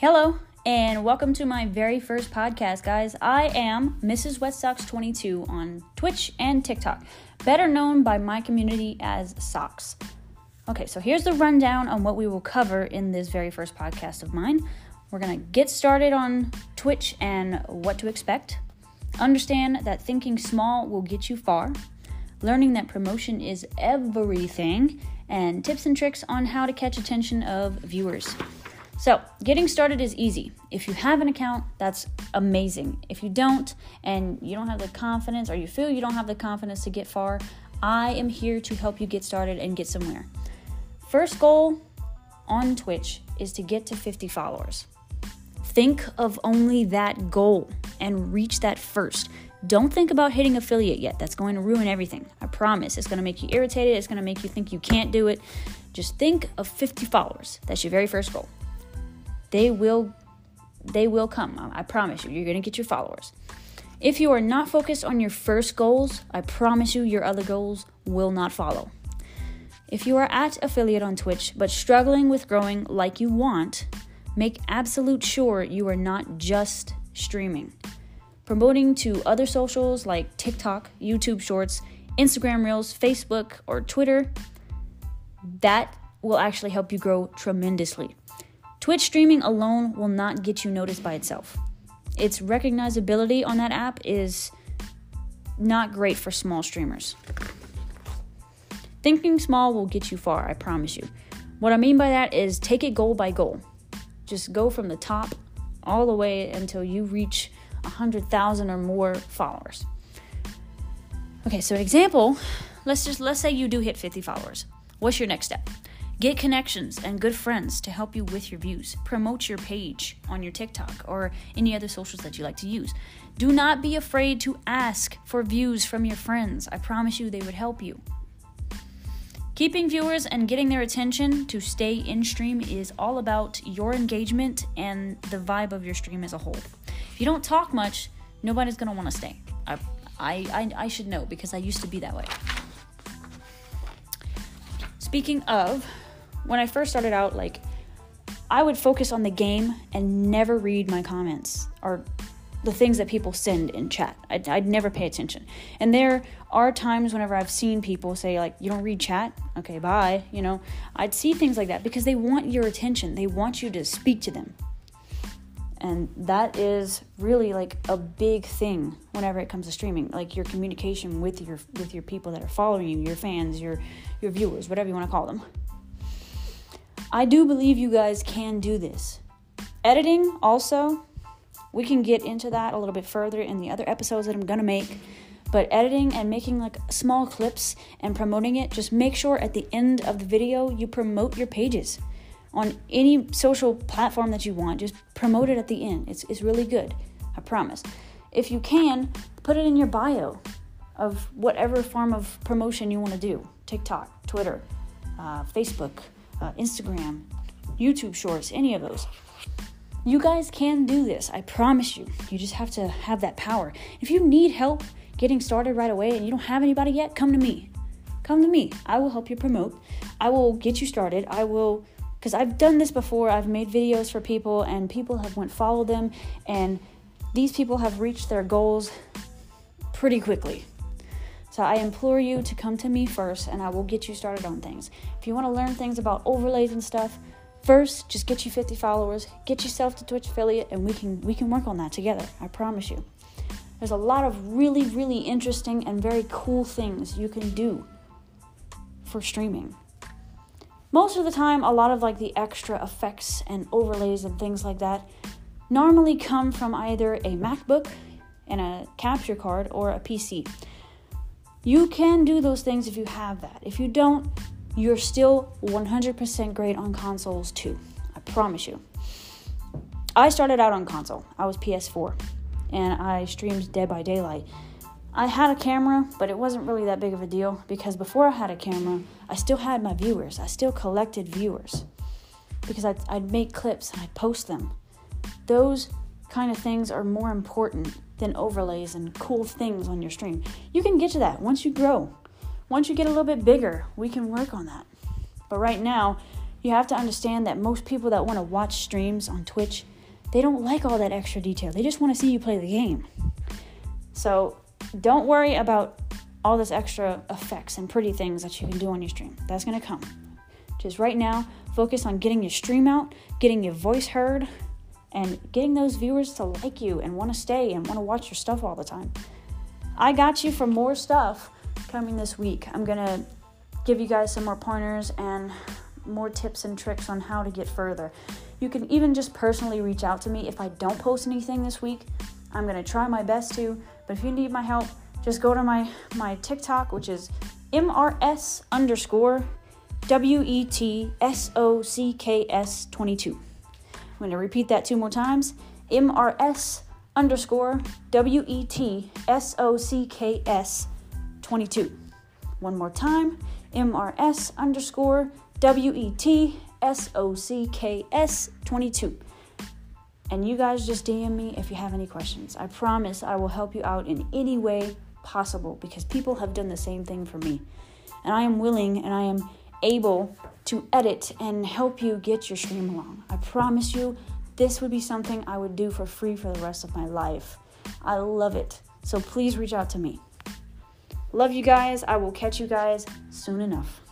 Hello, and welcome to my very first podcast, guys. I am Mrs. Wet Socks 22 on Twitch and TikTok, better known by my community as Socks. Okay, so here's the rundown on what we will cover in this very first podcast of mine. We're gonna get started on Twitch and what to expect. Understand that thinking small will get you far. Learning that promotion is everything, and tips and tricks on how to catch attention of viewers. So, getting started is easy. If you have an account, that's amazing. If you don't, and you don't have the confidence, or you feel you don't have the confidence to get far, I am here to help you get started and get somewhere. First goal on Twitch is to get to 50 followers. Think of only that goal and reach that first. Don't think about hitting affiliate yet. That's going to ruin everything. I promise. It's going to make you irritated. It's going to make you think you can't do it. Just think of 50 followers. That's your very first goal. They will they will come. I promise you. You're going to get your followers. If you are not focused on your first goals, I promise you your other goals will not follow. If you are at affiliate on Twitch but struggling with growing like you want, make absolute sure you are not just streaming. Promoting to other socials like TikTok, YouTube Shorts, Instagram Reels, Facebook, or Twitter, that will actually help you grow tremendously. Twitch streaming alone will not get you noticed by itself. Its recognizability on that app is not great for small streamers. Thinking small will get you far, I promise you. What I mean by that is take it goal by goal. Just go from the top all the way until you reach 100,000 or more followers. Okay, so example, let's just let's say you do hit 50 followers. What's your next step? Get connections and good friends to help you with your views. Promote your page on your TikTok or any other socials that you like to use. Do not be afraid to ask for views from your friends. I promise you they would help you. Keeping viewers and getting their attention to stay in stream is all about your engagement and the vibe of your stream as a whole. If you don't talk much, nobody's gonna want to stay. I, I, I, I should know because I used to be that way. Speaking of, when I first started out, like I would focus on the game and never read my comments or the things that people send in chat. I'd, I'd, never pay attention. And there are times whenever I've seen people say, like, you don't read chat? Okay, bye. You know, I'd see things like that because they want your attention. They want you to speak to them. And that is really like a big thing whenever it comes to streaming, like your communication with your with your people that are following you, your fans, your your viewers, whatever you want to call them. I do believe you guys can do this. Editing, also, we can get into that a little bit further in the other episodes that I'm gonna make. But editing and making like small clips and promoting it, just make sure at the end of the video you promote your pages on any social platform that you want. Just promote it at the end. It's, it's really good, I promise. If you can, put it in your bio of whatever form of promotion you want to do TikTok, Twitter, uh, Facebook uh, Instagram, YouTube Shorts, any of those. You guys can do this. I promise you. You just have to have that power. If you need help getting started right away and you don't have anybody yet, come to me. Come to me. I will help you promote. I will get you started. I will because I've done this before. I've made videos for people and people have went follow them and these people have reached their goals pretty quickly. So I implore you to come to me first and I will get you started on things. If you want to learn things about overlays and stuff, first just get you 50 followers, get yourself to Twitch affiliate and we can we can work on that together. I promise you. There's a lot of really really interesting and very cool things you can do for streaming. Most of the time a lot of like the extra effects and overlays and things like that normally come from either a MacBook and a capture card or a PC. You can do those things if you have that. If you don't, you're still 100% great on consoles too. I promise you. I started out on console. I was PS4 and I streamed Dead by Daylight. I had a camera, but it wasn't really that big of a deal because before I had a camera, I still had my viewers. I still collected viewers because I'd, I'd make clips and I'd post them. Those kind of things are more important than overlays and cool things on your stream. You can get to that once you grow. Once you get a little bit bigger, we can work on that. But right now, You have to understand that most people that want to watch streams on Twitch, they don't like all that extra detail. They just want to see you play the game. So don't worry about all this extra effects and pretty things that you can do on your stream. That's going to come. Just right now, focus on getting your stream out, getting your voice heard, and getting those viewers to like you and want to stay and want to watch your stuff all the time. I got you for more stuff coming this week. I'm going to give you guys some more pointers and more tips and tricks on how to get further. You can even just personally reach out to me if I don't post anything this week. I'm going to try my best to, but if you need my help, just go to my, my TikTok, which is MRS underscore W E T S O C K S 22. I'm going to repeat that two more times MRS underscore W E T S O C K S 22. One more time MRS underscore W E T S O C K S 22. And you guys just DM me if you have any questions. I promise I will help you out in any way possible because people have done the same thing for me. And I am willing and I am able to edit and help you get your stream along. I promise you, this would be something I would do for free for the rest of my life. I love it. So please reach out to me. Love you guys. I will catch you guys soon enough.